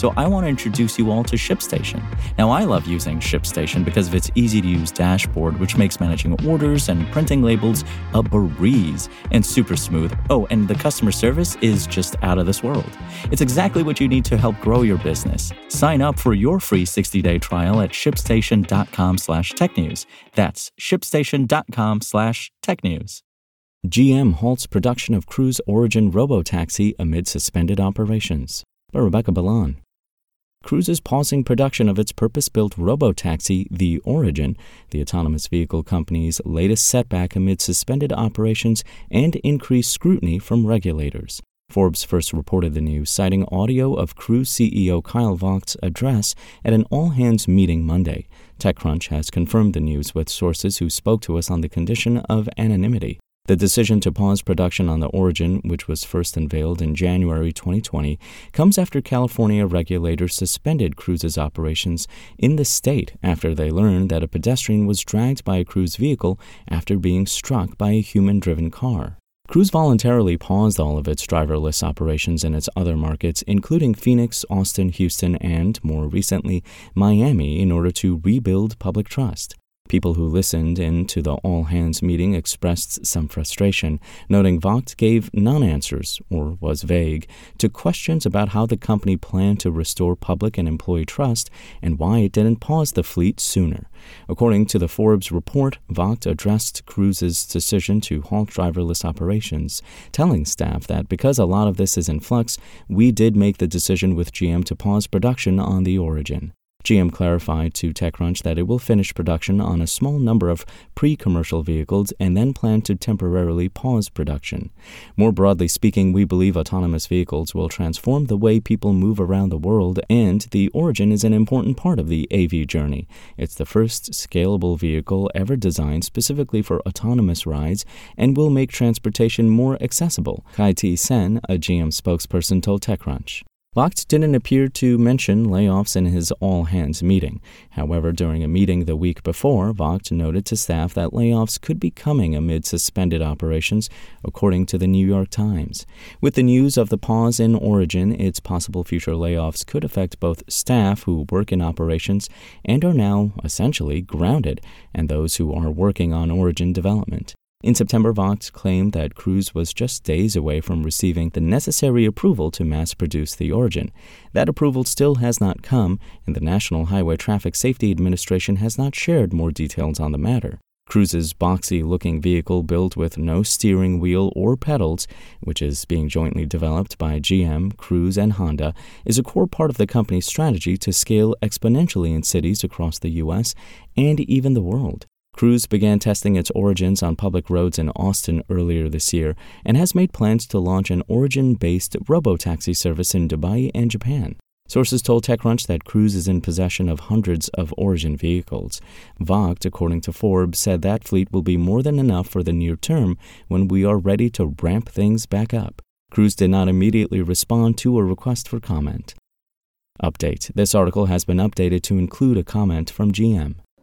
So I want to introduce you all to ShipStation. Now, I love using ShipStation because of its easy to use dashboard, which makes managing orders and printing labels a breeze and super smooth. Oh, and the customer service is just out of this world. It's exactly what you need to help grow your business. Sign up for your free 60-day trial at shipstation.com slash technews. That's shipstation.com slash technews. GM halts production of Cruise Origin robotaxi amid suspended operations. By Rebecca Bellan. Cruise is pausing production of its purpose built robotaxi, the Origin, the autonomous vehicle company's latest setback amid suspended operations and increased scrutiny from regulators. Forbes first reported the news, citing audio of Cruise CEO Kyle Vogt's address at an all hands meeting Monday. TechCrunch has confirmed the news with sources who spoke to us on the condition of anonymity. The decision to pause production on the Origin, which was first unveiled in January 2020, comes after California regulators suspended Cruise's operations in the state after they learned that a pedestrian was dragged by a Cruise vehicle after being struck by a human driven car. Cruise voluntarily paused all of its driverless operations in its other markets, including Phoenix, Austin, Houston, and, more recently, Miami, in order to rebuild public trust. People who listened in to the all hands meeting expressed some frustration, noting Vogt gave non answers, or was vague, to questions about how the company planned to restore public and employee trust and why it didn't pause the fleet sooner. According to the Forbes report, Vogt addressed Cruise's decision to halt driverless operations, telling staff that because a lot of this is in flux, we did make the decision with GM to pause production on the Origin. GM clarified to TechCrunch that it will finish production on a small number of pre commercial vehicles and then plan to temporarily pause production. More broadly speaking, we believe autonomous vehicles will transform the way people move around the world, and the Origin is an important part of the AV journey. It's the first scalable vehicle ever designed specifically for autonomous rides and will make transportation more accessible, Kai T. Sen, a GM spokesperson, told TechCrunch. Vogt didn't appear to mention layoffs in his all hands meeting. However, during a meeting the week before, Vogt noted to staff that layoffs could be coming amid suspended operations, according to the New York Times. With the news of the pause in Origin, its possible future layoffs could affect both staff who work in operations and are now essentially grounded, and those who are working on Origin development. In September, Vogt claimed that Cruise was just days away from receiving the necessary approval to mass produce the Origin. That approval still has not come, and the National Highway Traffic Safety Administration has not shared more details on the matter. Cruise's boxy looking vehicle built with no steering wheel or pedals, which is being jointly developed by GM, Cruise, and Honda, is a core part of the company's strategy to scale exponentially in cities across the U.S. and even the world. Cruise began testing its origins on public roads in Austin earlier this year and has made plans to launch an origin based robo-taxi service in Dubai and Japan. Sources told TechCrunch that Cruise is in possession of hundreds of Origin vehicles. Vogt, according to Forbes, said that fleet will be more than enough for the near term when we are ready to ramp things back up. Cruise did not immediately respond to a request for comment. Update This article has been updated to include a comment from GM.